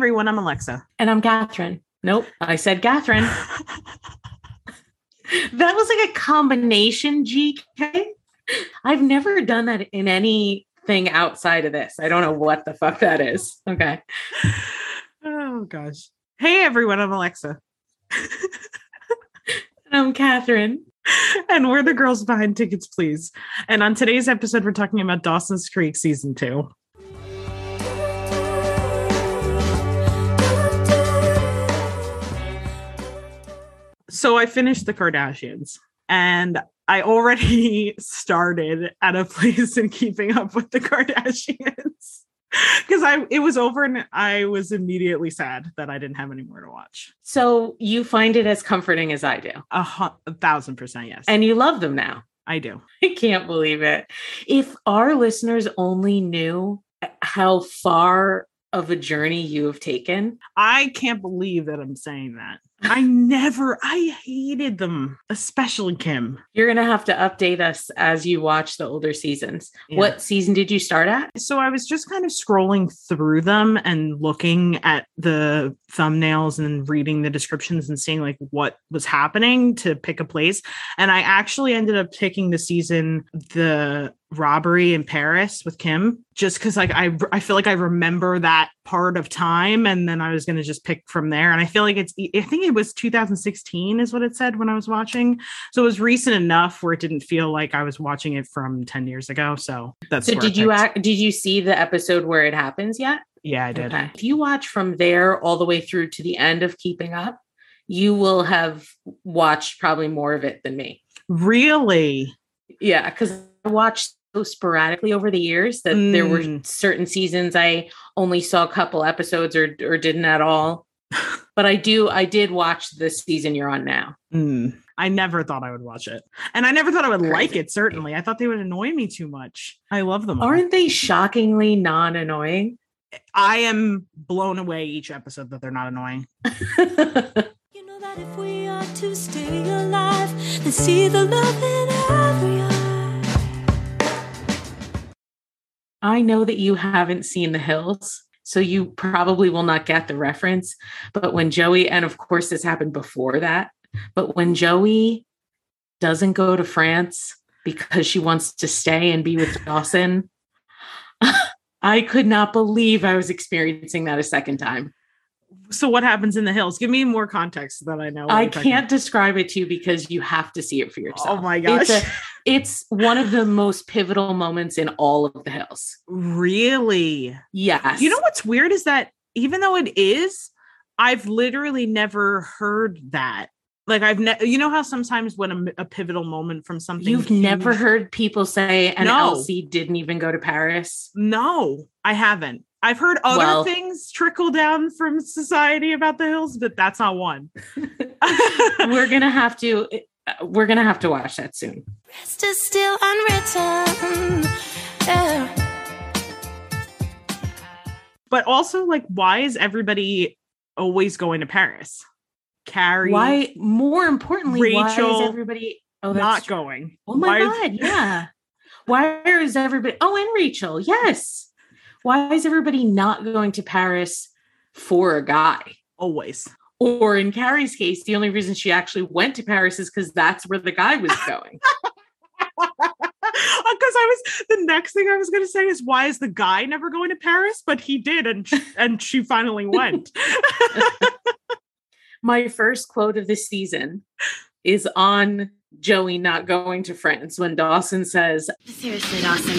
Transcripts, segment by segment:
everyone, I'm Alexa. And I'm Catherine. Nope, I said Catherine. that was like a combination GK. I've never done that in anything outside of this. I don't know what the fuck that is. Okay. Oh gosh. Hey everyone, I'm Alexa. I'm Catherine. And we're the girls behind tickets, please. And on today's episode, we're talking about Dawson's Creek season two. So I finished the Kardashians and I already started at a place in keeping up with the Kardashians because I it was over and I was immediately sad that I didn't have any more to watch. So you find it as comforting as I do. A, hu- a thousand percent yes. And you love them now. I do. I can't believe it. If our listeners only knew how far of a journey you have taken. I can't believe that I'm saying that. I never, I hated them, especially Kim. You're going to have to update us as you watch the older seasons. Yeah. What season did you start at? So I was just kind of scrolling through them and looking at the thumbnails and reading the descriptions and seeing like what was happening to pick a place. And I actually ended up picking the season, the robbery in Paris with Kim, just because like I I feel like I remember that part of time, and then I was gonna just pick from there. And I feel like it's I think it was 2016 is what it said when I was watching, so it was recent enough where it didn't feel like I was watching it from 10 years ago. So that's So did you act, did you see the episode where it happens yet? Yeah, I did. Okay. If you watch from there all the way through to the end of Keeping Up, you will have watched probably more of it than me. Really? Yeah, because I watched so sporadically over the years that there were Mm. certain seasons I only saw a couple episodes or or didn't at all. But I do I did watch the season you're on now. Mm. I never thought I would watch it. And I never thought I would like it, certainly. I thought they would annoy me too much. I love them. Aren't they shockingly non-annoying? I am blown away each episode that they're not annoying. You know that if we are to stay alive, then see the love in every eye. I know that you haven't seen The Hills, so you probably will not get the reference. But when Joey, and of course, this happened before that, but when Joey doesn't go to France because she wants to stay and be with Dawson, I could not believe I was experiencing that a second time. So what happens in the hills? Give me more context so that I know. I can't describe it to you because you have to see it for oh yourself. Oh my gosh. It's, a- it's one of the most pivotal moments in all of the hills. Really? Yes. You know what's weird is that even though it is, I've literally never heard that. Like I've never, you know how sometimes when a pivotal moment from something You've never heard people say, and No. LC didn't even go to Paris. No, I haven't. I've heard other Well- things trickle down from society about the hills, but that's not one. we're gonna have to. uh, We're gonna have to watch that soon. Rest is still unwritten. Yeah. but also, like, why is everybody always going to Paris? Carrie, Why? More importantly, why Rachel is everybody? Oh, not true. going? Oh my Why is- god! Yeah. Why is everybody? Oh, and Rachel. Yes. Why is everybody not going to Paris for a guy? always. Or in Carrie's case, the only reason she actually went to Paris is because that's where the guy was going. Uh, because I was the next thing I was going to say is why is the guy never going to Paris? But he did, and and she finally went. my first quote of the season is on Joey not going to France when Dawson says, Seriously, Dawson.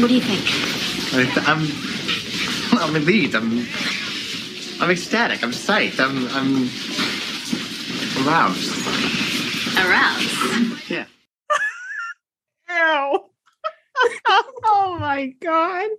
What do you think? I- I'm, I'm relieved. I'm, I'm ecstatic. I'm psyched. I'm, I'm aroused. Aroused. Yeah. Ew. oh my god.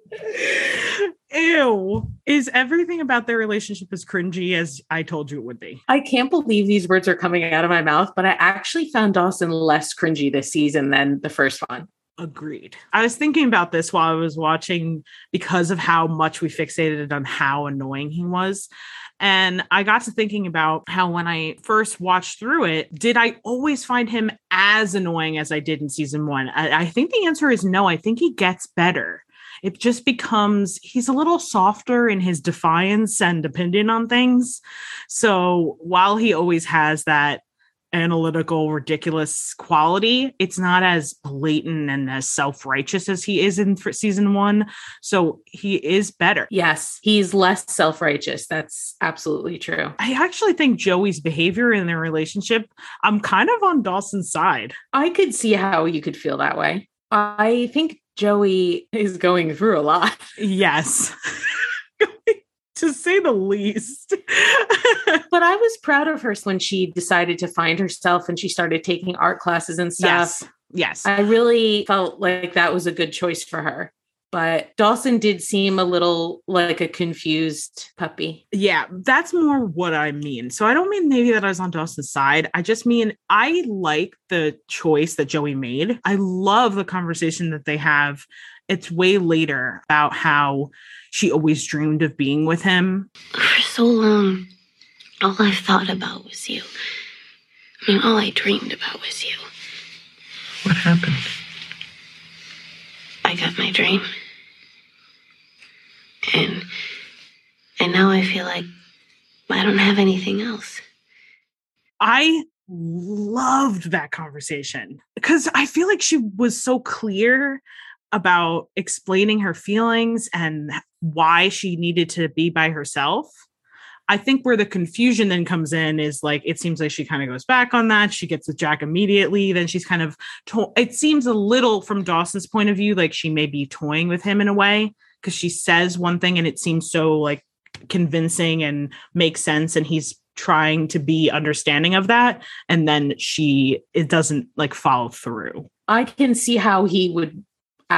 Ew. Is everything about their relationship as cringy as I told you it would be? I can't believe these words are coming out of my mouth, but I actually found Dawson less cringy this season than the first one. Agreed. I was thinking about this while I was watching because of how much we fixated on how annoying he was. And I got to thinking about how when I first watched through it, did I always find him as annoying as I did in season one? I, I think the answer is no. I think he gets better. it just becomes he's a little softer in his defiance and opinion on things. So while he always has that analytical, ridiculous quality, it's not as blatant and as self righteous as he is in season one. So he is better. Yes, he's less self righteous. That's absolutely true. I actually think Joey's behavior in their relationship, I'm kind of on Dawson's side. I could see how you could feel that way. I think Joey is going through a lot. Yes. to say the least. but I was proud of her when she decided to find herself and she started taking art classes and stuff. yes. Yes. I really felt like that was a good choice for her. But Dawson did seem a little like a confused puppy. Yeah, that's more what I mean. So I don't mean maybe that I was on Dawson's side. I just mean I like the choice that Joey made. I love the conversation that they have. It's way later about how she always dreamed of being with him. For so long, all I thought about was you. I mean, all I dreamed about was you. What happened? I got my dream. And and now I feel like I don't have anything else. I loved that conversation because I feel like she was so clear about explaining her feelings and why she needed to be by herself. I think where the confusion then comes in is like it seems like she kind of goes back on that. She gets with Jack immediately. Then she's kind of to- it seems a little from Dawson's point of view like she may be toying with him in a way because she says one thing and it seems so like convincing and makes sense and he's trying to be understanding of that and then she it doesn't like follow through. I can see how he would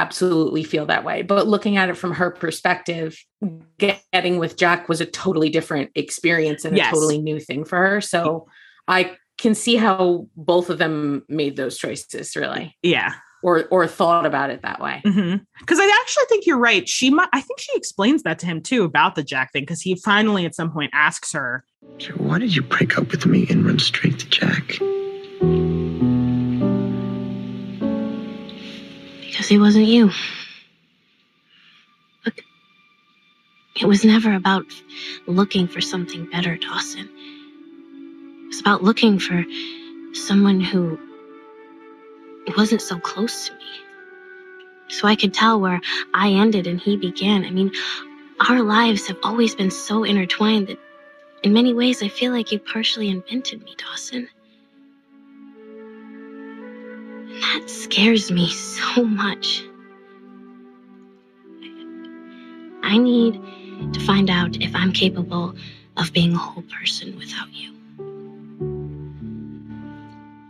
absolutely feel that way. But looking at it from her perspective, getting with Jack was a totally different experience and Yes. a totally new thing for her. So I can see how both of them made those choices really Yeah. or or thought about it that way. Mm-hmm. Because I actually think you're right. She might. I think she explains that to him too about the Jack thing. Because he finally at some point asks her, So why did you break up with me and run straight to Jack? It wasn't you. Look, it was never about looking for something better, Dawson. It was about looking for someone who wasn't so close to me. So I could tell where I ended and he began. I mean, our lives have always been so intertwined that in many ways I feel like you partially invented me, Dawson. That scares me so much. I need to find out if I'm capable of being a whole person without you.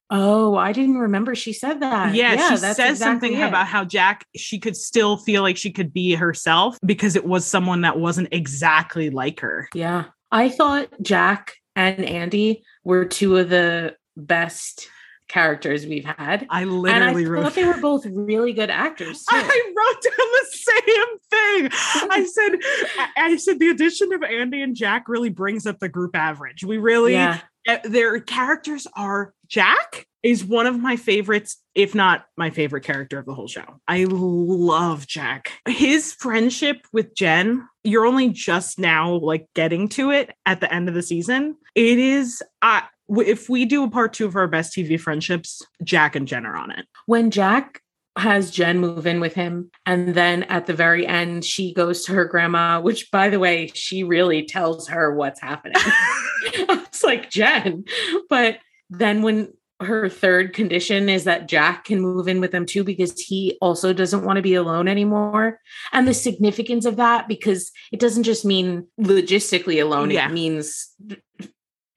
Oh, I didn't remember she said that. yeah, she that's says something it. about how Jack she could still feel like she could be herself because it was someone that wasn't exactly like her. Yeah. I thought Jack and Andie were two of the best characters we've had. I And I literally thought wrote. they were both really good actors. Too. I wrote down the same thing. I said, I- I said the addition of Andie and Jack really brings up the group average. We really, yeah. uh, their characters are Jack is one of my favorites, if not my favorite character of the whole show. I love Jack. His friendship with Jen, you're only just now like getting to it at the end of the season. It is, w- if we do a part two of our best TV friendships, Jack and Jen are on it. When Jack has Jen move in with him, and then at the very end, she goes to her grandma, which by the way, she really tells her what's happening. it's like Jen. But then when her third condition is that Jack can move in with them too because he also doesn't want to be alone anymore. And the significance of that, because it doesn't just mean logistically alone, Yeah. it means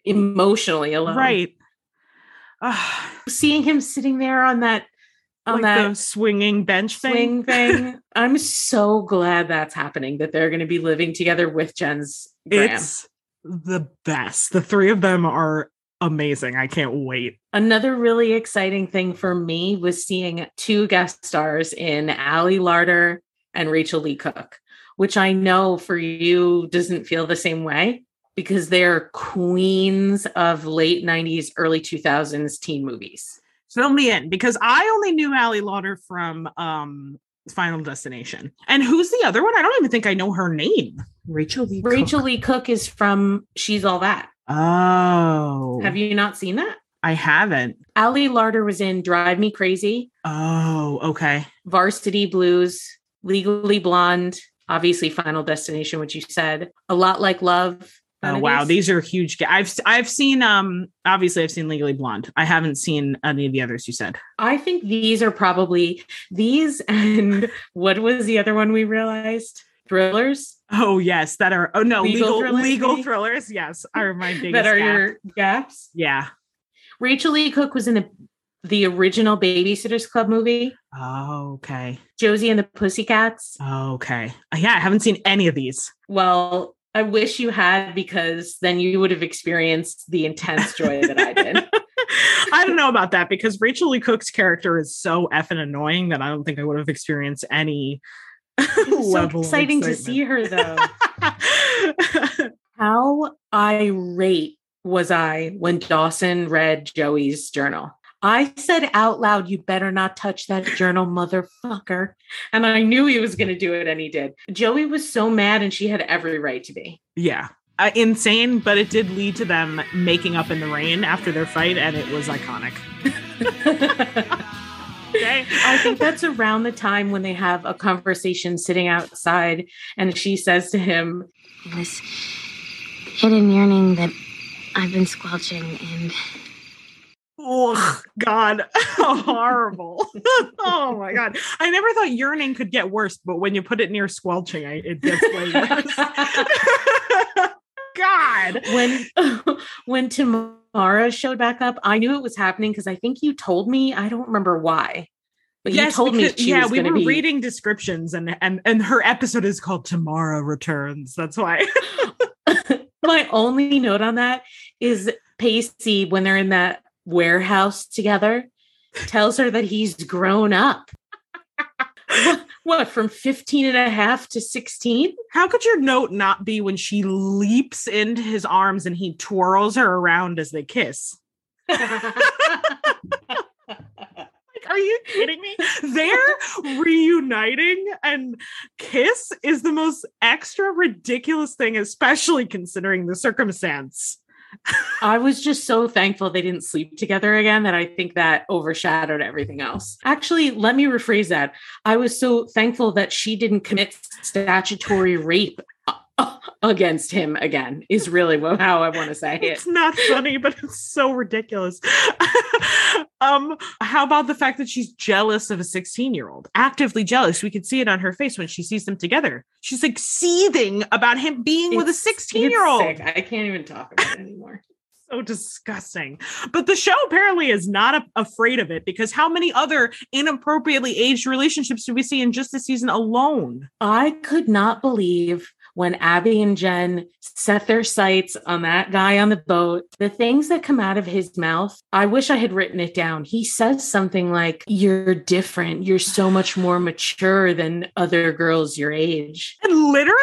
emotionally alone. Right. Ah, Seeing him sitting there on that on like that swinging bench thing. swing thing. I'm so glad that's happening, that they're going to be living together with Jen's Grams. It's the best. The three of them are amazing. I can't wait. Another really exciting thing for me was seeing two guest stars in Ali Larter and Rachael Leigh Cook, which I know for you doesn't feel the same way because they're queens of late 90s, early 2000s teen movies. Fill me in because I only knew Ali Larter from um Final Destination. And who's the other one? I don't even think I know her name. Rachael Leigh. Cook. Rachael Leigh Cook is from She's All That. Oh, Have you not seen that? I haven't. Ali Larter was in Drive Me Crazy, Oh, okay. Varsity Blues, Legally Blonde, obviously Final Destination, which you said, A Lot Like Love. Oh wow, these? are huge. ga- I've I've seen um obviously I've seen Legally Blonde. I haven't seen any of the others you said. I think these are probably these and what was the other one we realized? Thrillers Oh yes, that are oh no Legal legal legal thrillers, thrillers. Yes, are my biggest. that are gap. your gaps. yeah. Rachael Leigh Cook was in the the original Babysitters Club movie, Oh okay. Josie and the Pussycats. Okay. Yeah, I haven't seen any of these. Well, I wish you had because then you would have experienced the intense joy that I did. I don't know about that because Rachael Leigh Cook's character is so effing annoying that I don't think I would have experienced any so level. of exciting to see her though. How irate was I when Dawson read Joey's journal? I said out loud, You better not touch that journal, motherfucker. And I knew he was going to do it, and he did. Joey was so mad, and she had every right to be. yeah. Uh, insane, but it did lead to them making up in the rain after their fight, and it was iconic. Okay. I think that's around the time when they have a conversation sitting outside, and she says to him, This hidden yearning that I've been squelching, and Oh God, how horrible! oh my God, I never thought yearning could get worse, but when you put it near squelching, I, it gets way worse. God, when when Tamara showed back up, I knew it was happening because I think you told me. I don't remember why, but you told me. because- She yeah, was we were be, reading descriptions, and and and her episode is called Tamara Returns." That's why. My only note on that is Pacey when they're in that warehouse together tells her that he's grown up. what, from 15 and a half to 16? How could your note not be when she leaps into his arms and he twirls her around as they kiss? Are you kidding me? They're reuniting and kiss is the most extra ridiculous thing, especially considering the circumstance. I was just so thankful they didn't sleep together again that I think that overshadowed everything else. Actually, let me rephrase that. I was so thankful that she didn't commit statutory rape uh, against him again, is really how I want to say it. It's not funny, but it's so ridiculous. um, how about the fact that she's jealous of a 16 year old? Actively jealous. We could see it on her face when she sees them together. She's like seething about him being with a 16 year old. I can't even talk about it anymore. so disgusting. But the show apparently is not a- afraid of it because how many other inappropriately aged relationships do we see in just this season alone? I could not believe when Abby and Jen set their sights on that guy on the boat, the things that come out of his mouth. I wish I had written it down. He says something like, You're different. You're so much more mature than other girls your age. And literally,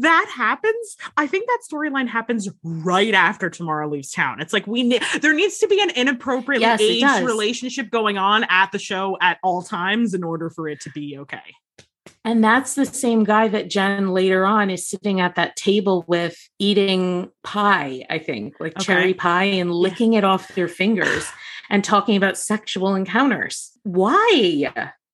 that happens. I think that storyline happens right after Tamara leaves town. It's like we ne- there needs to be an inappropriately Yes, it aged relationship going on at the show at all times in order for it to be okay. And that's the same guy that Jen later on is sitting at that table with eating pie, I think, like Okay. cherry pie and licking it off their fingers and talking about sexual encounters. Why?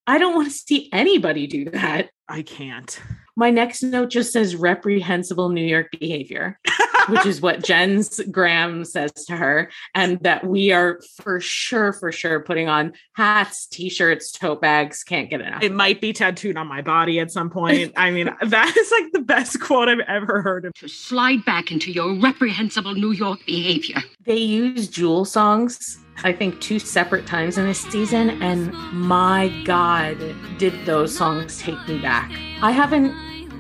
I don't want to see anybody do that. I can't. My next note just says reprehensible New York behavior, which is what Jen's Grams says to her, and that we are for sure, for sure putting on hats, t shirts, tote bags. Can't get enough. It might be tattooed on my body at some point. I mean, that is like the best quote I've ever heard of. to slide back into your reprehensible New York behavior. They use Jewel songs, I think, two separate times in this season. And my God, did those songs take me back. I haven't,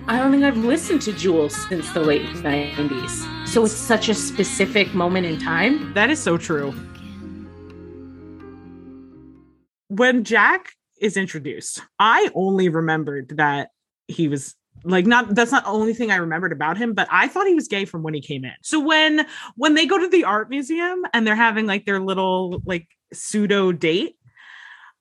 I don't think I've listened to Jewel since the late 90s. So it's such a specific moment in time. That is so true. When Jack is introduced, I only remembered that he was like not that's not the only thing I remembered about him, but I thought he was gay from when he came in. So when when they go to the art museum and they're having like their little like pseudo date,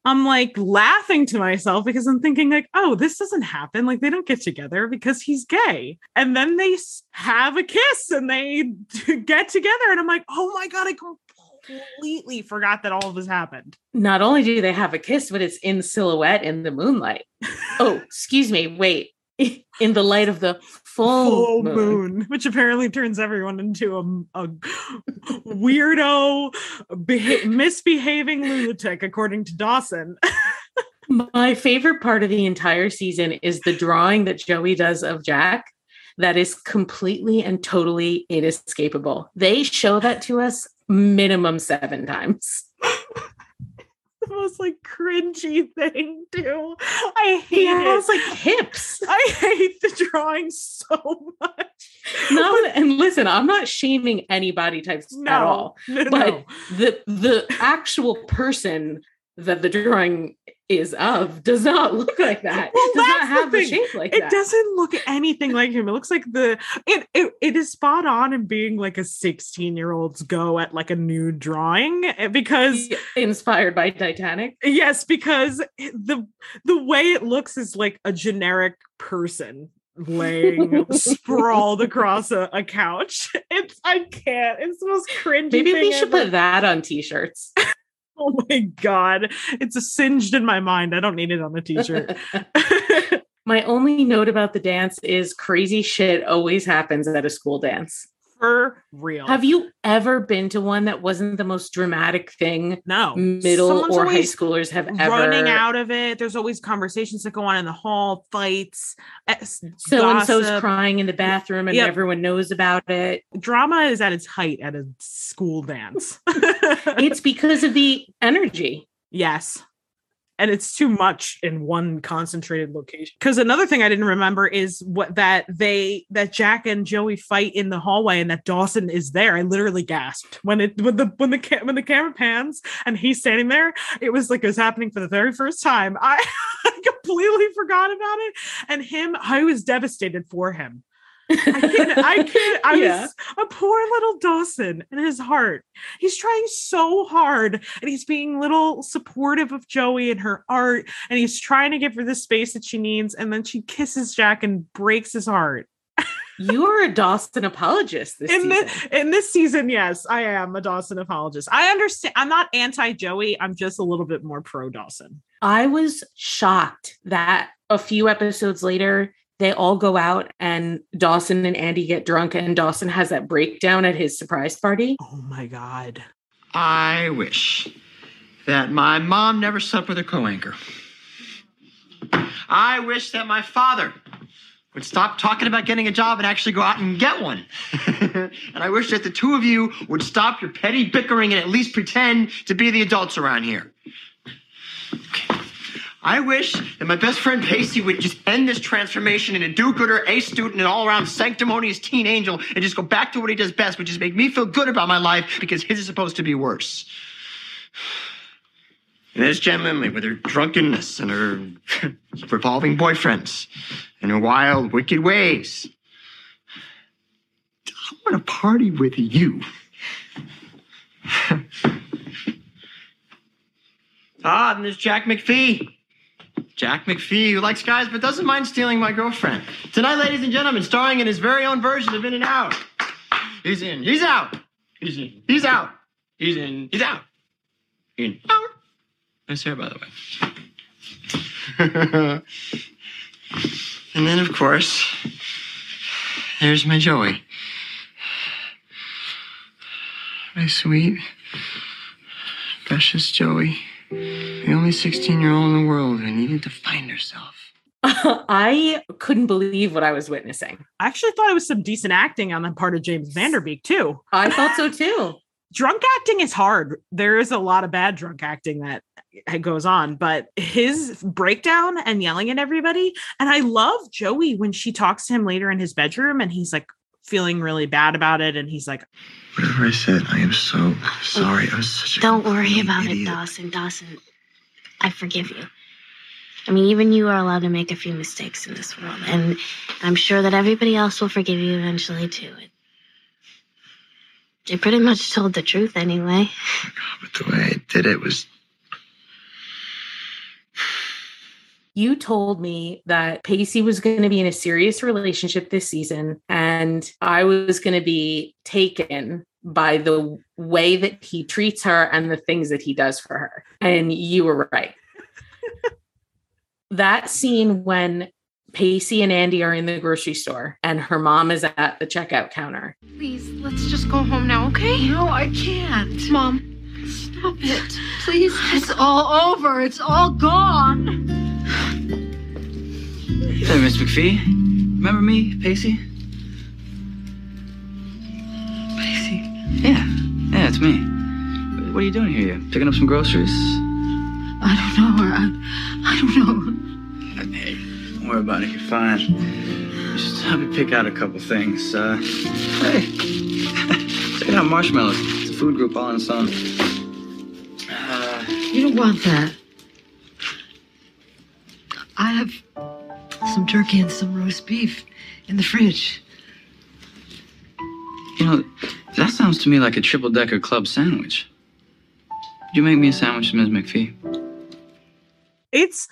I'm like laughing to myself because I'm thinking like, oh, this doesn't happen. Like they don't get together because he's gay. And then they have a kiss and they get together and I'm like, "Oh my god, I completely forgot that all of this happened." Not only do they have a kiss, but it's in silhouette in the moonlight. Oh, excuse me. Wait. In the light of the full, Full moon. moon. which apparently turns everyone into a, a weirdo, beha- misbehaving lunatic, according to Dawson. My favorite part of the entire season is the drawing that Joey does of Jack. That is completely and totally inescapable. They show that to us minimum seven times. the most like cringy thing too. I hate has it. like hips. I hate the drawing so much. No, and listen, I'm not shaming any body types No, at all. no, But no. the the actual person that the drawing is of does not look like that. Well, does not the have the thing. shape like it that. doesn't look anything like him. It looks like the it it, it is spot on in being like a 16 year old's go at like a nude drawing eh, because inspired by Titanic. yes, because the the way it looks is like a generic person laying sprawled across a, a couch. It's I can't. It's the most cringy. Maybe we should ever. put that on t-shirts. Oh my god, it's a singed in my mind. I don't need it on a t-shirt. My only note about the dance is crazy shit always happens at a school dance. For real. Have you ever been to one that wasn't the most dramatic thing no middle Someone's or high schoolers have ever running out of it. There's always conversations that go on in the hall, fights, So and so's gossip. crying in the bathroom and Yep. everyone knows about it. Drama is at its height at a school dance. It's because of the energy. yes. And it's too much in one concentrated location. Because another thing I didn't remember is what that they that Jack and Joey fight in the hallway and that Dawson is there. I literally gasped when it when the when the ca- when the camera pans and he's standing there. It was like it was happening for the very first time. I, I completely forgot about it. And him, I was devastated for him. I can't, I can't, I Yeah. a poor little Dawson in his heart. He's trying so hard and he's being little supportive of Joey and her art, and he's trying to give her the space that she needs. And then she kisses Jack and breaks his heart. You are a Dawson apologist this In season. this, in this season, yes, I am a Dawson apologist. I understand. I'm not anti Joey. I'm just a little bit more pro Dawson. I was shocked that a few episodes later, they all go out and Dawson and Andie get drunk, and Dawson has that breakdown at his surprise party. Oh my God. I wish that my mom never slept with her co-anchor. I wish that my father would stop talking about getting a job and actually go out and get one. and I wish that the two of you would stop your petty bickering and at least pretend to be the adults around here. I wish that my best friend Pacey would just end this transformation in a do-gooder, A student, and all-around sanctimonious teen angel and just go back to what he does best, which is make me feel good about my life because his is supposed to be worse. And there's Jen Lindley with her drunkenness and her revolving boyfriends and her wild, wicked ways. I want to party with you. ah, and there's Jack McPhee. Jack McPhee, who likes guys but doesn't mind stealing my girlfriend. Tonight, ladies and gentlemen, starring in his very own version of In and Out. He's in. He's out. He's in. He's out. He's in. He's out. In. Out. Nice hair, by the way. and then, of course, there's my Joey. My sweet, precious Joey. The only 16 year old in the world who needed to find herself. I couldn't believe what I was witnessing. I actually thought it was some decent acting on the part of James Van Der Beek, too. I thought so too. drunk acting is hard. There is a lot of bad drunk acting that goes on, but his breakdown and yelling at everybody. And I love Joey when she talks to him later in his bedroom and he's like feeling really bad about it. And he's like, Whatever I said, I am so sorry. I was such a. Don't worry complete about it. Dawson. Dawson, I forgive you. I mean, even you are allowed to make a few mistakes in this world, and I'm sure that everybody else will forgive you eventually too. It, they pretty much told the truth anyway. Oh, but the way I did it was. You told me that Pacey was going to be in a serious relationship this season, and I was going to be taken by the way that he treats her and the things that he does for her. And you were right. that scene when Pacey and Andie are in the grocery store and her mom is at the checkout counter. Please, let's just go home now, okay? No, I can't. Mom, stop it. Please. It's all over. It's all gone. Hey there, Miss McPhee. Remember me, Pacey? Pacey? Yeah. Yeah, it's me. What are you doing here? You picking up some groceries? I don't know. I, I don't know. Hey, don't worry about it. You're fine. Just help me pick out a couple things. Uh, hey, check out Marshmallows. It's a food group all on its own. Uh, You don't want that. I have some turkey and some roast beef in the fridge. You know, that sounds to me like a triple decker club sandwich. Could you make me a sandwich, Ms. McPhee? It's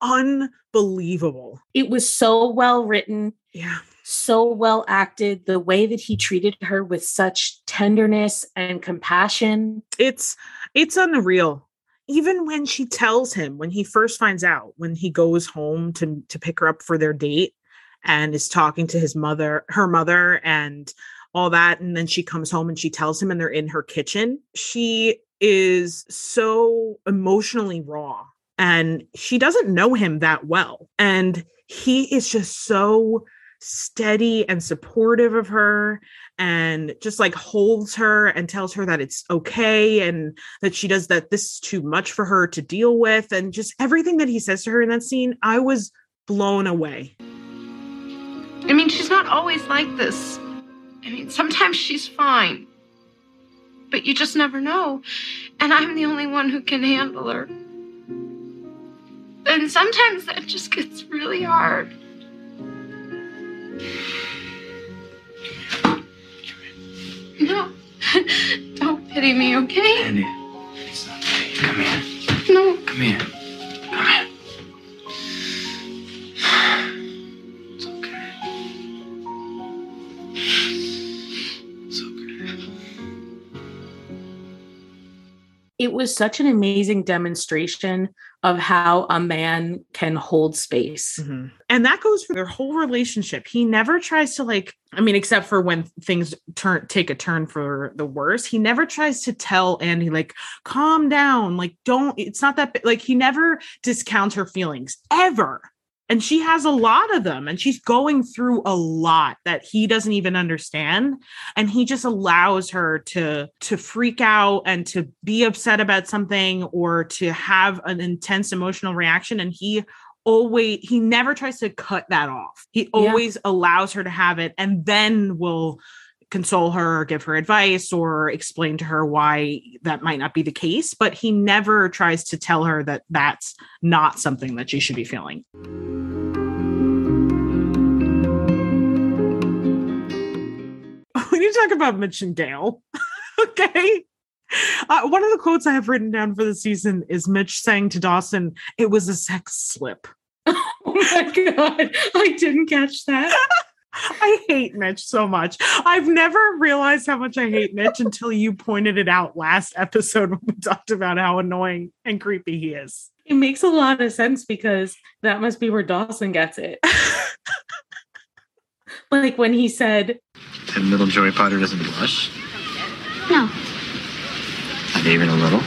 unbelievable. It was so well written, Yeah. so well acted, the way that he treated her with such tenderness and compassion. It's it's unreal. Even when she tells him when he first finds out, when he goes home to to pick her up for their date and is talking to his mother, her mother and all that and then she comes home and she tells him and they're in her kitchen. She is so emotionally raw and she doesn't know him that well and he is just so steady and supportive of her and just like holds her and tells her that it's okay and that she does that this is too much for her to deal with and just everything that he says to her in that scene i was blown away I mean, she's not always like this. I mean, sometimes she's fine. But you just never know. And I'm the only one who can handle her. And sometimes that just gets really hard. No. Don't pity me, okay? Andie, it's not me. Come here. No. Come here. Come here. It was such an amazing demonstration of how a man can hold space. Mm-hmm. and that goes for their whole relationship. He never tries to like i mean except for when things turn take a turn for the worse he never tries to tell andie like calm down like don't it's not that like he never discounts her feelings ever and she has a lot of them and she's going through a lot that he doesn't even understand. And he just allows her to to freak out and to be upset about something or to have an intense emotional reaction. And he always he never tries to cut that off. He always allows her to have it and then will console her or give her advice or explain to her why that might not be the case but he never tries to tell her that that's not something that she should be feeling we need to talk about Mitch and Gail. okay. Uh, one of the quotes I have written down for the season is Mitch saying to Dawson, it was a sex slip. Oh my God. I didn't catch that. I hate Mitch so much. I've never realized how much I hate Mitch until you pointed it out last episode when we talked about how annoying and creepy he is. It makes a lot of sense because that must be where Dawson gets it. like when he said, And little Joey Potter doesn't blush? No. Not even a little.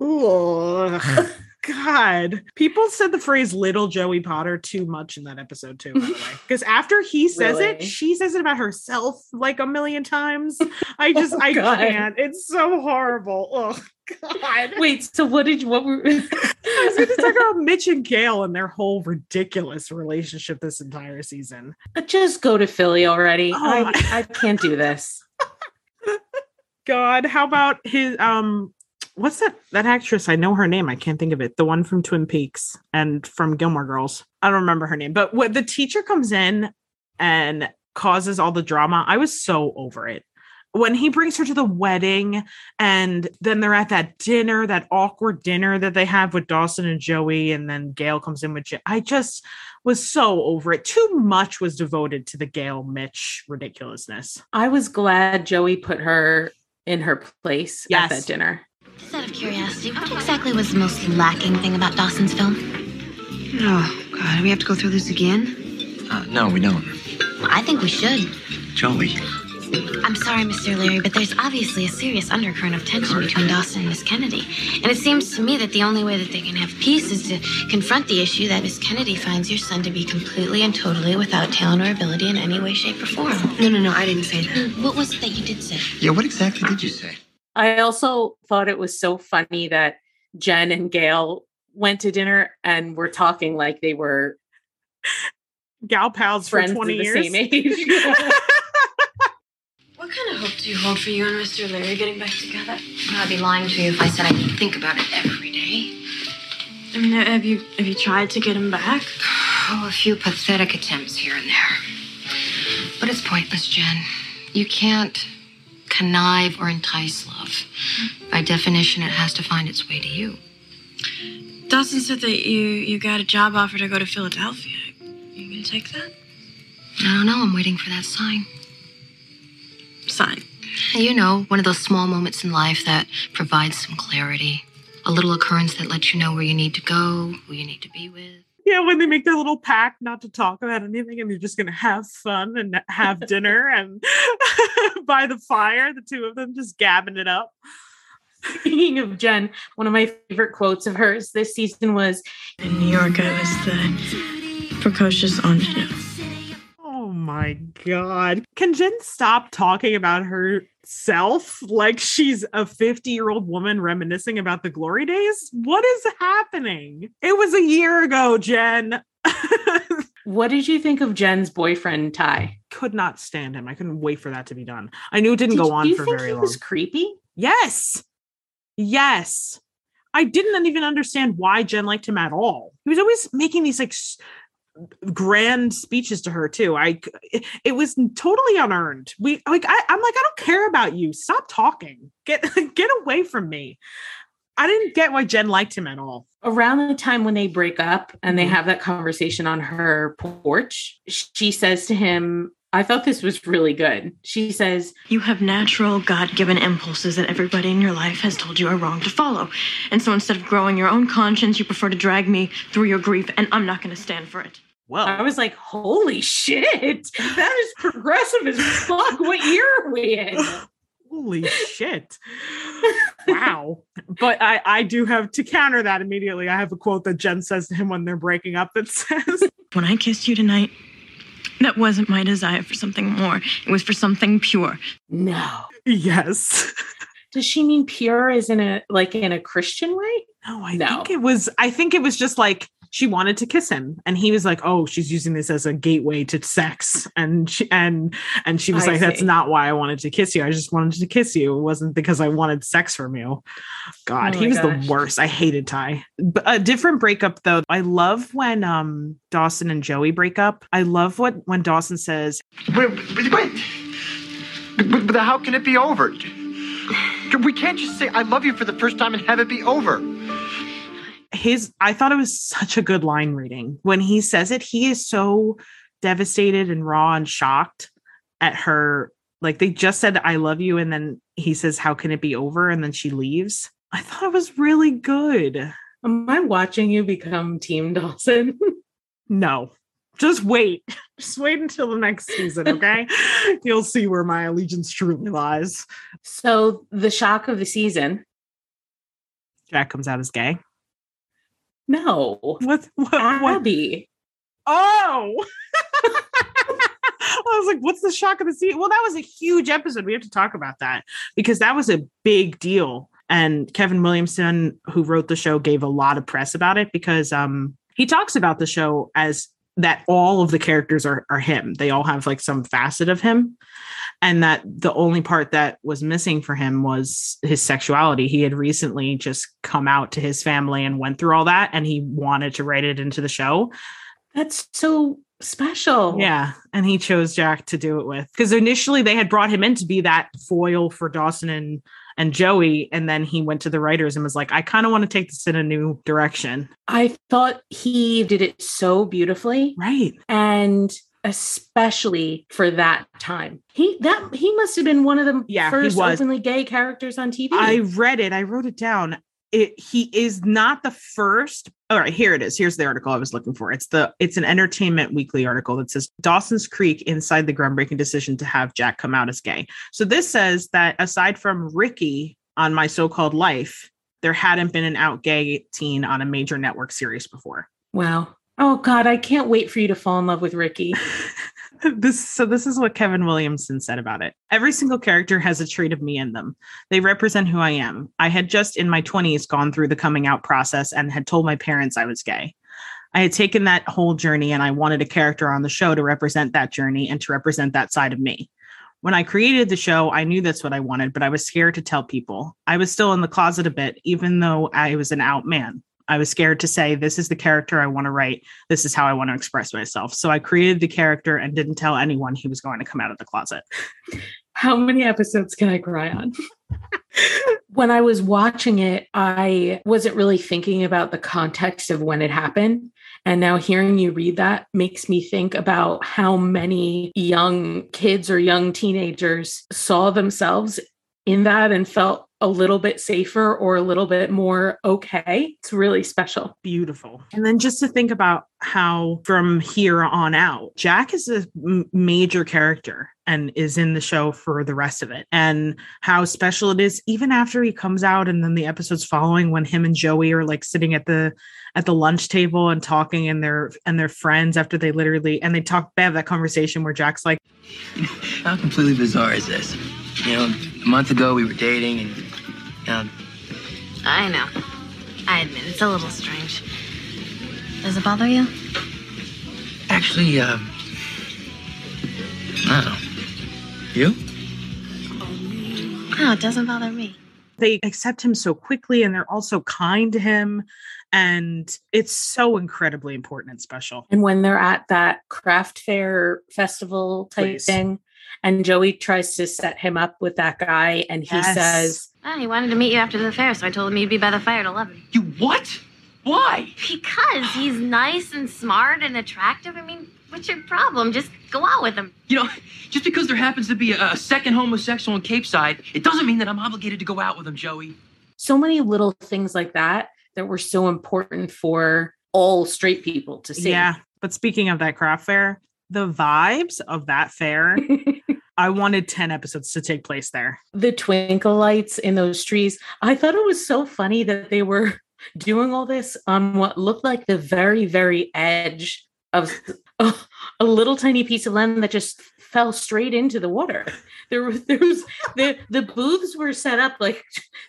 Ugh. God. People said the phrase little Joey Potter too much in that episode, too, by the way. Because after he says it, she says it about herself like a million times. I just, Oh, I God. can't. It's so horrible. Oh, God. wait, so what did you, what were, I was going to talk about Mitch and Gail and their whole ridiculous relationship this entire season. But just go to Philly already. Oh, I, I can't do this. God, how about his um what's that that actress? I know her name. I can't think of it. The one from Twin Peaks and from Gilmore Girls. I don't remember her name. But when the teacher comes in and causes all the drama, I was so over it. when he brings her to the wedding and then they're at that dinner, that awkward dinner that they have with Dawson and Joey, and then Gail comes in with J- I just was so over it. Too much was devoted to the Gail Mitch ridiculousness. I was glad Joey put her in her place Yes. at that dinner. Just out of curiosity, what exactly was the most lacking thing about Dawson's film? Oh, God, we have to go through this again? Uh, no, we don't. Well, I think we should. Joey. I'm sorry, Mr. Leery, but there's obviously a serious undercurrent of tension between Dawson and Miss Kennedy. And it seems to me that the only way that they can have peace is to confront the issue that Miss Kennedy finds your son to be completely and totally without talent or ability in any way, shape, or form. No, no, no, I didn't say that. What was it that you did say? Yeah, what exactly did you say? I also thought it was so funny that Jen and Gail went to dinner and were talking like they were Gal pals friends for 20 of the years. same age. What kind of hope do you hold for you and Mr. Leery getting back together? I'd be lying to you if I said I didn't think about it every day. I mean, have you have you tried to get him back? Oh, a few pathetic attempts here and there. But it's pointless, Jen. You can't connive or entice love. By definition, it has to find its way to you. Dawson said that you you got a job offer to go to Philadelphia. You gonna take that? I don't know. I'm waiting for that sign. Sign. You know, one of those small moments in life that provides some clarity. A little occurrence that lets you know where you need to go, who you need to be with. Yeah, when they make their little pact not to talk about anything and they're just going to have fun and have dinner and by the fire, the two of them just gabbing it up. Speaking of Jen, one of my favorite quotes of hers this season was In New York, I was the precocious ingenue. Oh my God. Can Jen stop talking about herself like she's a 50 year old woman reminiscing about the glory days? What is happening? It was a year ago, Jen. What did you think of Jen's boyfriend, Ty? Could not stand him. I couldn't wait for that to be done. I knew it didn't Did go on for very long. was creepy? Yes. Yes. I didn't even understand why Jen liked him at all. He was always making these like grand speeches to her too. I it, it was totally unearned. We like I, I'm like I don't care about you. Stop talking. Get get away from me. I didn't get why Jen liked him at all. Around the time when they break up and they Mhm. have that conversation on her porch, she says to him, I thought this was really good. She says, You have natural, God given impulses that everybody in your life has told you are wrong to follow. And so instead of growing your own conscience, you prefer to drag me through your grief, and I'm not going to stand for it. Well, I was like, holy shit, that is progressive as fuck. What year are we in? Holy shit. wow. But I, I do have to counter that immediately. I have a quote that Jen says to him when they're breaking up that says, When I kissed you tonight, that wasn't my desire for something more. It was for something pure. No. Yes. Does she mean pure as in a like in a Christian way? No, I No. think it was I think it was just like she wanted to kiss him and he was like, "Oh, she's using this as a gateway to sex." And she and and she was I like, "That's not why I wanted to kiss you. I just wanted to kiss you. It wasn't because I wanted sex from you." God, Oh he was gosh. the worst. I hated Ty. But a different breakup though. I love when um Dawson and Joey break up. I love what when Dawson says, Wait, wait, wait. But, but how can it be over? We can't just say I love you for the first time and have it be over. His I thought it was such a good line reading. When he says it, he is so devastated and raw and shocked at her. Like they just said, I love you. And then he says, How can it be over? And then she leaves. I thought it was really good. Am I watching you become Team Dawson? No, just wait. Just wait until the next season, okay? You'll see where my allegiance truly lies. so the shock of the season. Jack comes out as gay. No. What? What? what? Abby. Oh. I was like, what's the shock of the season? Well, that was a huge episode. We have to talk about that because that was a big deal. And Kevin Williamson, who wrote the show, gave a lot of press about it because um, he talks about the show as that all of the characters are, are him. They all have like some facet of him. And that the only part that was missing for him was his sexuality. He had recently just come out to his family and went through all that, and he wanted to write it into the show. That's so special. Yeah. And he chose Jack to do it with. Because initially they had brought him in to be that foil for Dawson and and Joey. And then he went to the writers and was like, I kind of want to take this in a new direction. I thought he did it so beautifully. Right. And especially for that time. He that he must have been one of the Yeah, first openly gay characters on TV. I read it. I wrote it down. It, he is not the first. All right, here it is. Here's the article I was looking for. It's the it's an Entertainment Weekly article that says Dawson's Creek inside the groundbreaking decision to have Jack come out as gay. So this says that aside from Ricky on My So-Called Life, there hadn't been an out gay teen on a major network series before. wow. Oh God, I can't wait for you to fall in love with Ricky. this so this is what Kevin Williamson said about it. Every single character has a trait of me in them. They represent who I am. I had just in my 20s gone through the coming out process and had told my parents I was gay. I had taken that whole journey and I wanted a character on the show to represent that journey and to represent that side of me. When I created the show, I knew that's what I wanted, but I was scared to tell people. I was still in the closet a bit, even though I was an out man. I was scared to say, This is the character I want to write. This is how I want to express myself. So I created the character and didn't tell anyone he was going to come out of the closet. How many episodes can I cry on? when I was watching it, I wasn't really thinking about the context of when it happened. And now hearing you read that makes me think about how many young kids or young teenagers saw themselves in that and felt a little bit safer or a little bit more okay. It's really special. Beautiful. And then just to think about how from here on out, Jack is a m- major character and is in the show for the rest of it, and how special it is even after he comes out, and then the episodes following when him and Joey are like sitting at the at the lunch table and talking, and they're and they're friends after they literally and they talk. They have that conversation where Jack's like, How completely bizarre is this? You know, a month ago we were dating, and um, I know. I admit it's a little strange. Does it bother you? actually, um, I don't know. You? No, it doesn't bother me. they accept him so quickly, and they're also kind to him, and it's so incredibly important and special. And when they're at that craft fair festival type Please. thing, and Joey tries to set him up with that guy, and he Yes. says, Oh, he wanted to meet you after the fair, so I told him you'd be by the fire at 11. You what? Why? Because he's nice and smart and attractive. I mean, what's your problem? Just go out with him. You know, just because there happens to be a, a second homosexual in Capeside, it doesn't mean that I'm obligated to go out with him, Joey. so many little things like that that were so important for all straight people to see. Yeah. But speaking of that craft fair, the vibes of that fair, I wanted 10 episodes to take place there. the twinkle lights in those trees. I thought it was so funny that they were doing all this on what looked like the very, very edge of a, little tiny piece of land that just fell straight into the water. There was, there was the the booths were set up like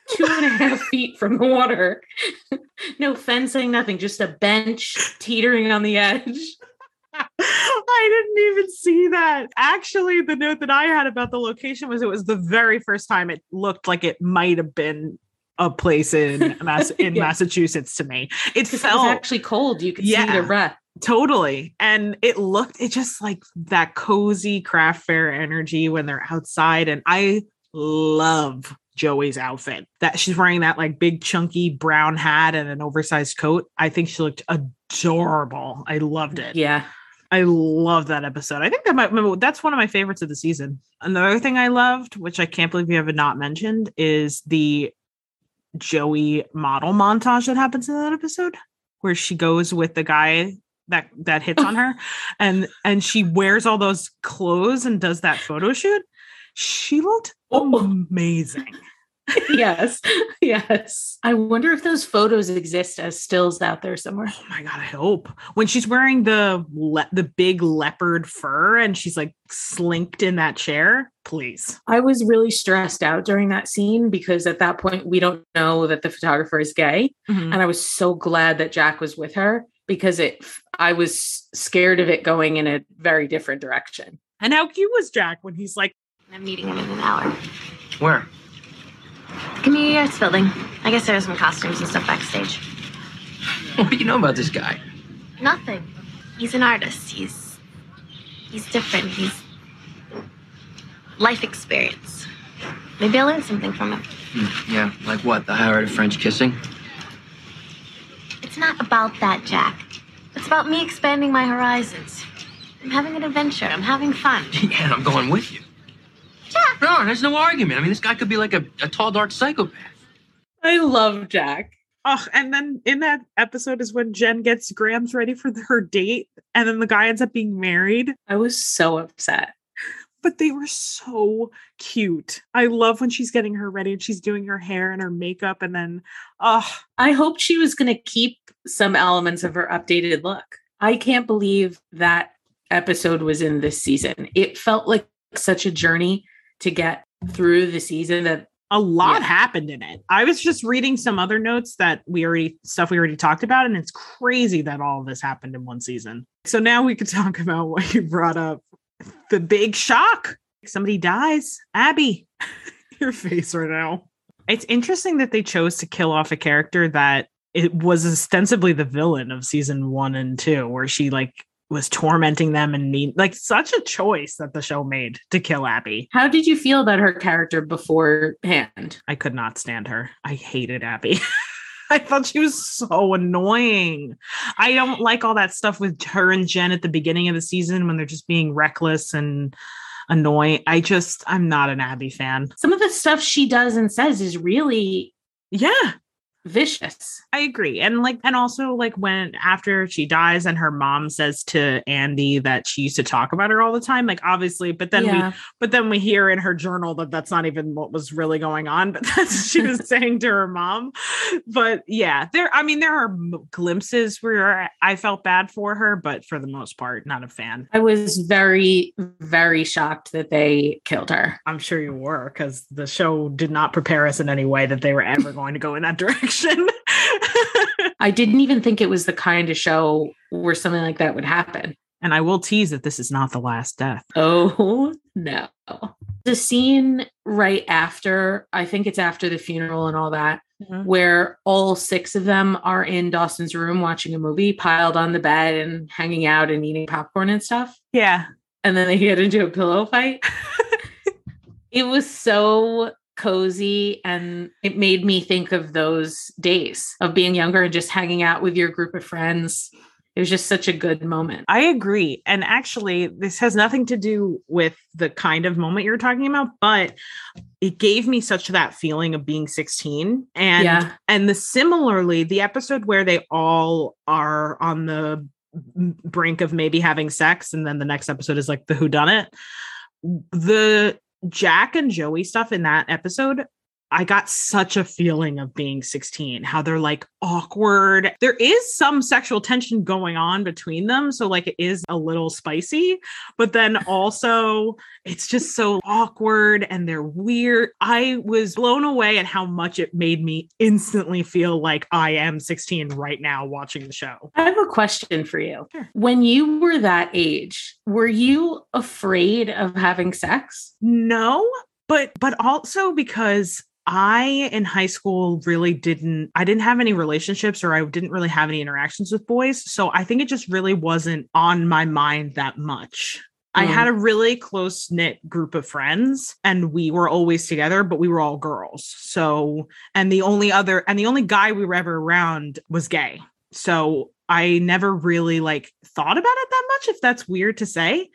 two and a half feet from the water. No fencing, nothing, just a bench teetering on the edge. I didn't even see that. Actually, the note that I had about the location was it was the very first time it looked like it might have been a place in Mass- in Yeah. Massachusetts to me. It felt was actually cold. You could see Yeah. their breath. totally and it looked it just like that cozy craft fair energy when they're outside and i love joey's outfit that she's wearing that like big chunky brown hat and an oversized coat i think she looked adorable i loved it Yeah. I love that episode. I think that might that's one of my favorites of the season. Another thing i loved which i can't believe you have not mentioned is the joey model montage that happens in that episode where she goes with the guy that that hits on her and and she wears all those clothes and does that photo shoot. She looked oh. amazing yes. Yes. I wonder if those photos exist as stills out there somewhere. oh my god i hope when she's wearing the le- the big leopard fur and she's like slinked in that chair please I was really stressed out during that scene because at that point we don't know that the photographer is gay. Mhm. And I was so glad that Jack was with her because it I was scared of it going in a very different direction. and how cute was jack when he's like I'm meeting him in an hour. Where? The community Arts Building. I guess there are some costumes and stuff backstage. What do you know about this guy? Nothing. He's an artist. He's He's different. He's life experience. Maybe I'll learn something from him. Hmm, yeah, like what? The higher art of French kissing? It's not about that, Jack. It's about me expanding my horizons. I'm having an adventure. I'm having fun. Yeah, and I'm going with you. Jack! No, there's no argument. I mean, this guy could be like a, a tall, dark psychopath. I love Jack. Oh, and then in that episode is when Jen gets Grams ready for her date, and then the guy ends up being married. I was so upset. But they were so cute. I love when she's getting her ready and she's doing her hair and her makeup, and then, oh, I hoped she was going to keep some elements of her updated look. I can't believe that episode was in this season. It felt like such a journey to get through the season that a lot Yeah. happened in it. I was just reading some other notes that we already stuff we already talked about, and it's crazy that all of this happened in one season. So now we could talk about what you brought up. The big shock. Somebody dies. Abby. Your face right now. It's interesting that they chose to kill off a character that it was ostensibly the villain of season one and two, where she like was tormenting them and mean like such a choice that the show made to kill Abby. How did you feel about her character beforehand? I could not stand her. I hated Abby. I thought she was so annoying. I don't like all that stuff with her and Jen at the beginning of the season when they're just being reckless and annoying. I just, I'm not an Abby fan. Some of the stuff she does and says is really Yeah, vicious. I agree. And like, and also like when after she dies and her mom says to Andie that she used to talk about her all the time, like obviously, but then we but then we hear in her journal that that's not even what was really going on but that's what she was saying to her mom but yeah there i mean there are glimpses where i felt bad for her but for the most part not a fan I was very, very shocked that they killed her. i'm sure you were because the show did not prepare us in any way that they were ever going to go in that direction I didn't even think it was the kind of show where something like that would happen. and i will tease that this is not the last death Oh no. The scene right after, I think it's after the funeral and all that, Mhm. where all six of them are in Dawson's room watching a movie, piled on the bed and hanging out and eating popcorn and stuff. yeah And then they get into a pillow fight. it was so cozy and it made me think of those days of being younger and just hanging out with your group of friends. It was just such a good moment. I agree. And actually, this has nothing to do with the kind of moment you're talking about, but it gave me such that feeling of being 16. And Yeah. and the similarly, the episode where they all are on the brink of maybe having sex, and then the next episode is like the who done it. The Jack and Joey stuff in that episode I got such a feeling of being 16, how they're like awkward. There is some sexual tension going on between them. So, like, it is a little spicy, but then also it's just so awkward and they're weird. I was blown away at how much it made me instantly feel like I am 16 right now watching the show. I have a question for you. Sure. When you were that age, were you afraid of having sex? No, but but also because I in high school really didn't I didn't have any relationships or I didn't really have any interactions with boys, so I think it just really wasn't on my mind that much. I Mm. had a really close knit group of friends and we were always together, but we were all girls. So, and the only other, and the only guy we were ever around was gay. So I never really like thought about it that much, if that's weird to say.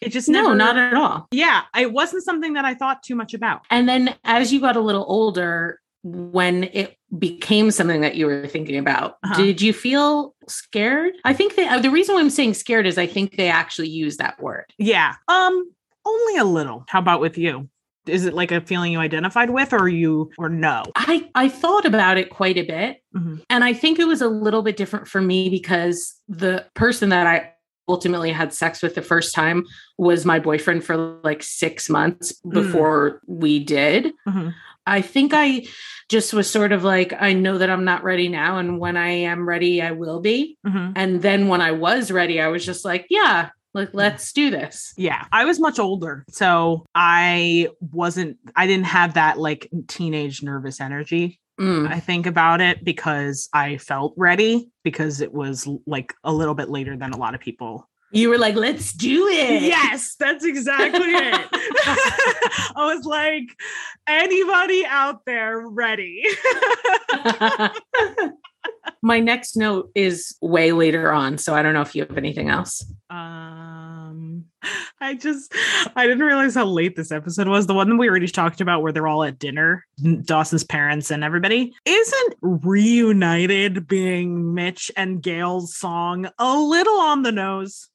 It just No, not at all. yeah, it wasn't something that I thought too much about. And then as you got a little older, when it became something that you were thinking about, Uh-huh. did you feel scared? I think that the reason why I'm saying scared is I think they actually use that word. Yeah. Um, only a little. How about with you? Is it like a feeling you identified with or you or no? I I thought about it quite a bit, Mhm. and I think it was a little bit different for me because the person that I ultimately had sex with the first time was my boyfriend for like 6 months Mm. before we did. Mhm. I think I just was sort of like I know that I'm not ready now and when I am ready I will be. Mhm. And then when I was ready I was just like, yeah, like let's do this. Yeah, I was much older. So I wasn't, I didn't have that like teenage nervous energy. Mm. I think about it because I felt ready because it was like a little bit later than a lot of people You were like, let's do it. Yes, that's exactly it. I was like, anybody out there ready? My next note is way later on, so I don't know if you have anything else. Um, I just I didn't realize how late this episode was. The one that we already talked about, where they're all at dinner, Dawson's parents and everybody. Isn't reunited being Mitch and Gail's song a little on the nose?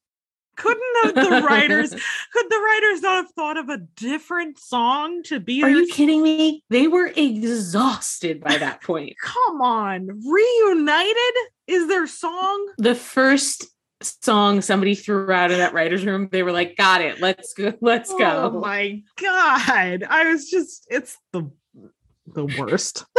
Couldn't have the writers could the writers not have thought of a different song to be? Are you kidding me? They were exhausted by that point. Come on, reunited is their song. the first song somebody threw out of that writer's room, they were like, got it. Let's go. Let's Oh go. my god. I was just it's the the worst.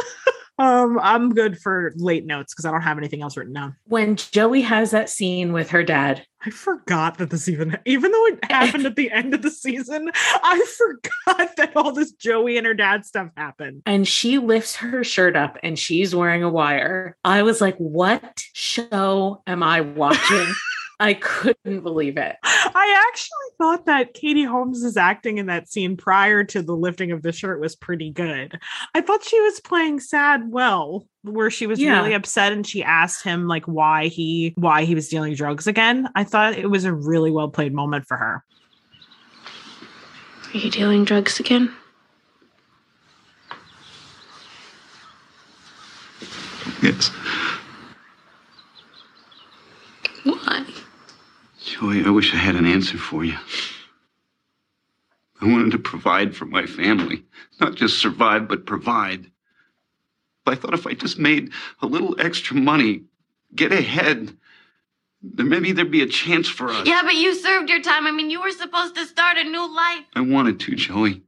um I'm good for late notes because I don't have anything else written down. When Joey has that scene with her dad, I forgot that this even even though it happened at the end of the season, I forgot that all this Joey and her dad stuff happened. and she lifts her shirt up and she's wearing a wire. I was like, what show am I watching? I couldn't believe it. I actually thought that Katie Holmes's acting in that scene prior to the lifting of the shirt was pretty good. I thought she was playing sad well, where she was Yeah. really upset and she asked him like why he why he was dealing drugs again. I thought it was a really well played moment for her. Are you dealing drugs again? Yes. Why? Joey, I wish I had an answer for you. I wanted to provide for my family, not just survive, but provide. But I thought if I just made a little extra money, get ahead, then maybe there'd be a chance for us. Yeah, but you served your time. I mean, you were supposed to start a new life. I wanted to, Joey.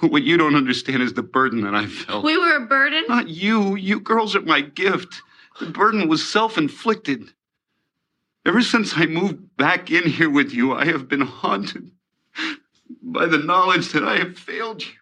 But what you don't understand is the burden that I felt. We were a burden. Not you. You girls are my gift. The burden was self inflicted. Ever since I moved back in here with you, I have been haunted by the knowledge that I have failed you.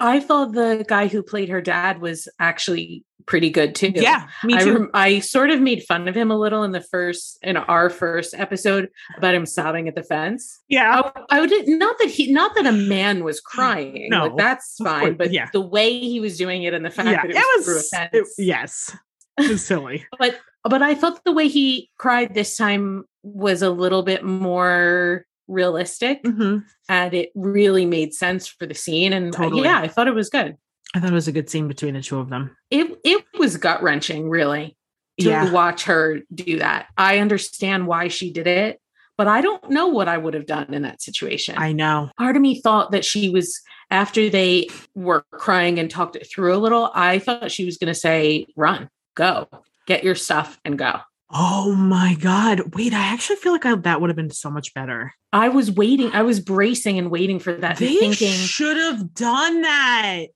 I thought the guy who played her dad was actually pretty good too. Yeah, me I, too. rem- I sort of made fun of him a little in the first in our first episode about him sobbing at the fence. yeah. I, I did not that he not that a man was mm, crying. No, like, that's fine. course, But yeah. the way he was doing it and the fact yeah, that it it was, through a fence. it- yes. Silly. but but I thought the way he cried this time was a little bit more realistic Mhm. and it really made sense for the scene and uh, Totally. yeah, I thought it was good. I thought it was a good scene between the two of them. It it was gut wrenching, really, to Yeah. watch her do that. I understand why she did it, but I don't know what I would have done in that situation. I know. Part of me thought that she was after they were crying and talked it through a little. I thought she was going to say, "Run, go, get your stuff, and go." Oh my god. Wait, I actually feel like I, that would have been so much better. I was waiting. I was bracing and waiting for that. They thinking should have done that.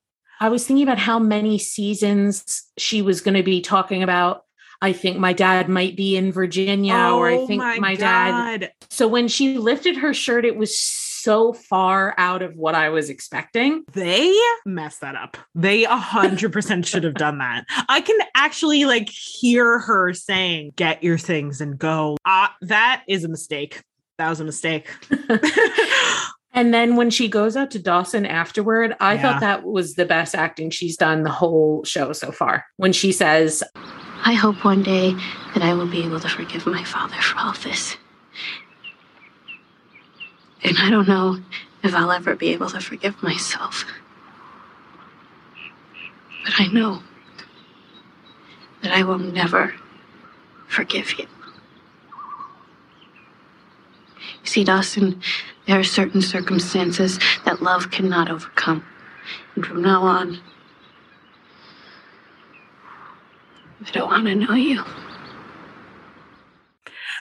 I was thinking about how many seasons she was going to be talking about. I think my dad might be in Virginia, or I Oh think my, dad. God. So when she lifted her shirt, it was so far out of what I was expecting. They messed that up. They a hundred percent should have done that. I can actually like hear her saying, "Get your things and go." Uh, that is a mistake. That was a mistake. And then when she goes out to Dawson afterward, I Yeah. thought that was the best acting she's done the whole show so far. When she says, I hope one day that I will be able to forgive my father for all this. And I don't know if I'll ever be able to forgive myself. But I know that I will never forgive you. You see, Dawson, there are certain circumstances that love cannot overcome. And from now on, I don't want to know you.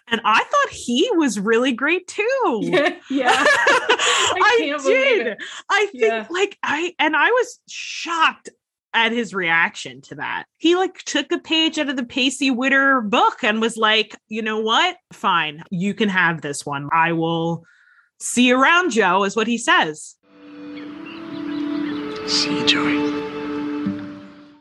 And I thought he was really great too. yeah. I, can't believe did. it. I think Yeah. like I and I was shocked at his reaction to that. He like took a page out of the Pacey Witter book and was like, "You know what? Fine. You can have this one. I will see you around, Joe," is what he says. See, you, Joey.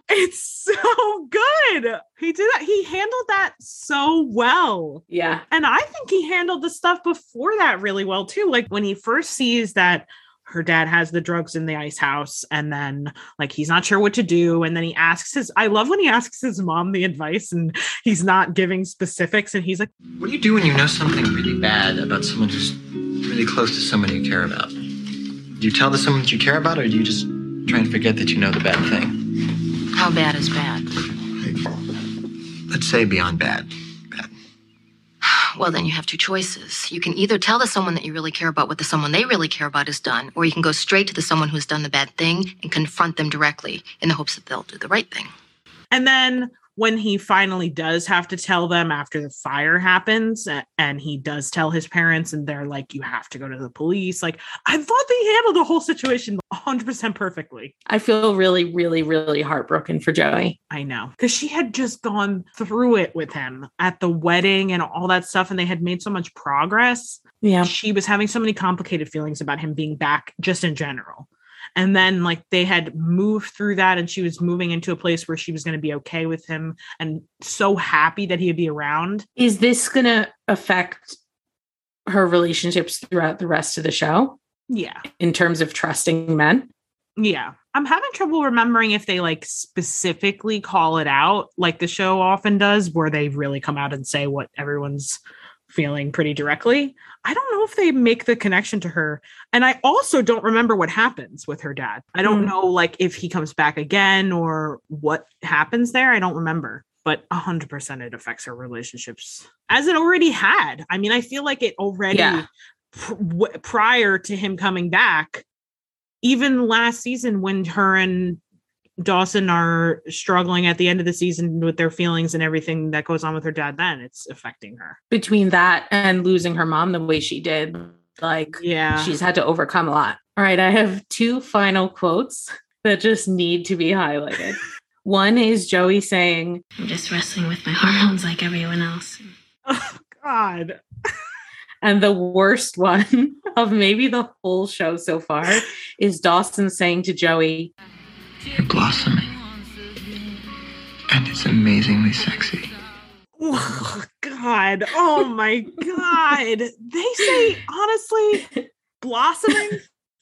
It's so good. He did that. He handled that so well. Yeah. And I think he handled the stuff before that really well too. Like when he first sees that her dad has the drugs in the ice house and then like he's not sure what to do and then he asks his I love when he asks his mom the advice and he's not giving specifics and he's like What do you do when you know something really bad about someone who's really close to someone you care about? Do you tell the someone that you care about, or do you just try and forget that you know the bad thing? How bad is bad? Let's say beyond bad. Well, then you have two choices. You can either tell the someone that you really care about what the someone they really care about has done, or you can go straight to the someone who's done the bad thing and confront them directly in the hopes that they'll do the right thing. And then when he finally does have to tell them after the fire happens and he does tell his parents and they're like you have to go to the police like i thought they handled the whole situation 100% perfectly I feel really, really, really heartbroken for Joey. i know because she had just gone through it with him at the wedding and all that stuff and they had made so much progress Yeah. she was having so many complicated feelings about him being back just in general and then like they had moved through that and she was moving into a place where she was going to be okay with him and so happy that he'd be around. Is this going to affect her relationships throughout the rest of the show? Yeah. In terms of trusting men? yeah. I'm having trouble remembering if they like specifically call it out like the show often does where they really come out and say what everyone's feeling pretty directly i don't know if they make the connection to her and i also don't remember what happens with her dad i don't Hmm. know like if he comes back again or what happens there i don't remember but 100% it affects her relationships as it already had i mean i feel like it already Yeah. pr- w- prior to him coming back even last season when her and Dawson are struggling at the end of the season with their feelings and everything that goes on with her dad then it's affecting her Between that and losing her mom the way she did, like, yeah she's had to overcome a lot. All right. I have two final quotes that just need to be highlighted. One is Joey saying, I'm just wrestling with my hormones like everyone else. Oh, God and the worst one of maybe the whole show so far is Dawson saying to Joey, You're blossoming. And it's amazingly sexy. oh god oh my god they say honestly blossoming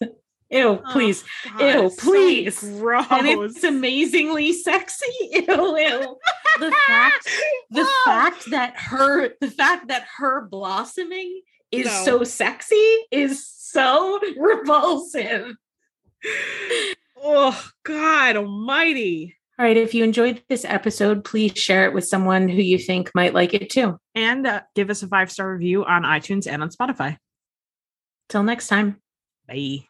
Ew, oh, please. God, ew, so please. gross And it's amazingly sexy. Ew, ew. The fact the Oh. fact that her the fact that her blossoming is No. so sexy is so repulsive. Oh god almighty All right, if you enjoyed this episode, please share it with someone who you think might like it too. and uh, give us a five star review on itunes and on spotify Till next time. bye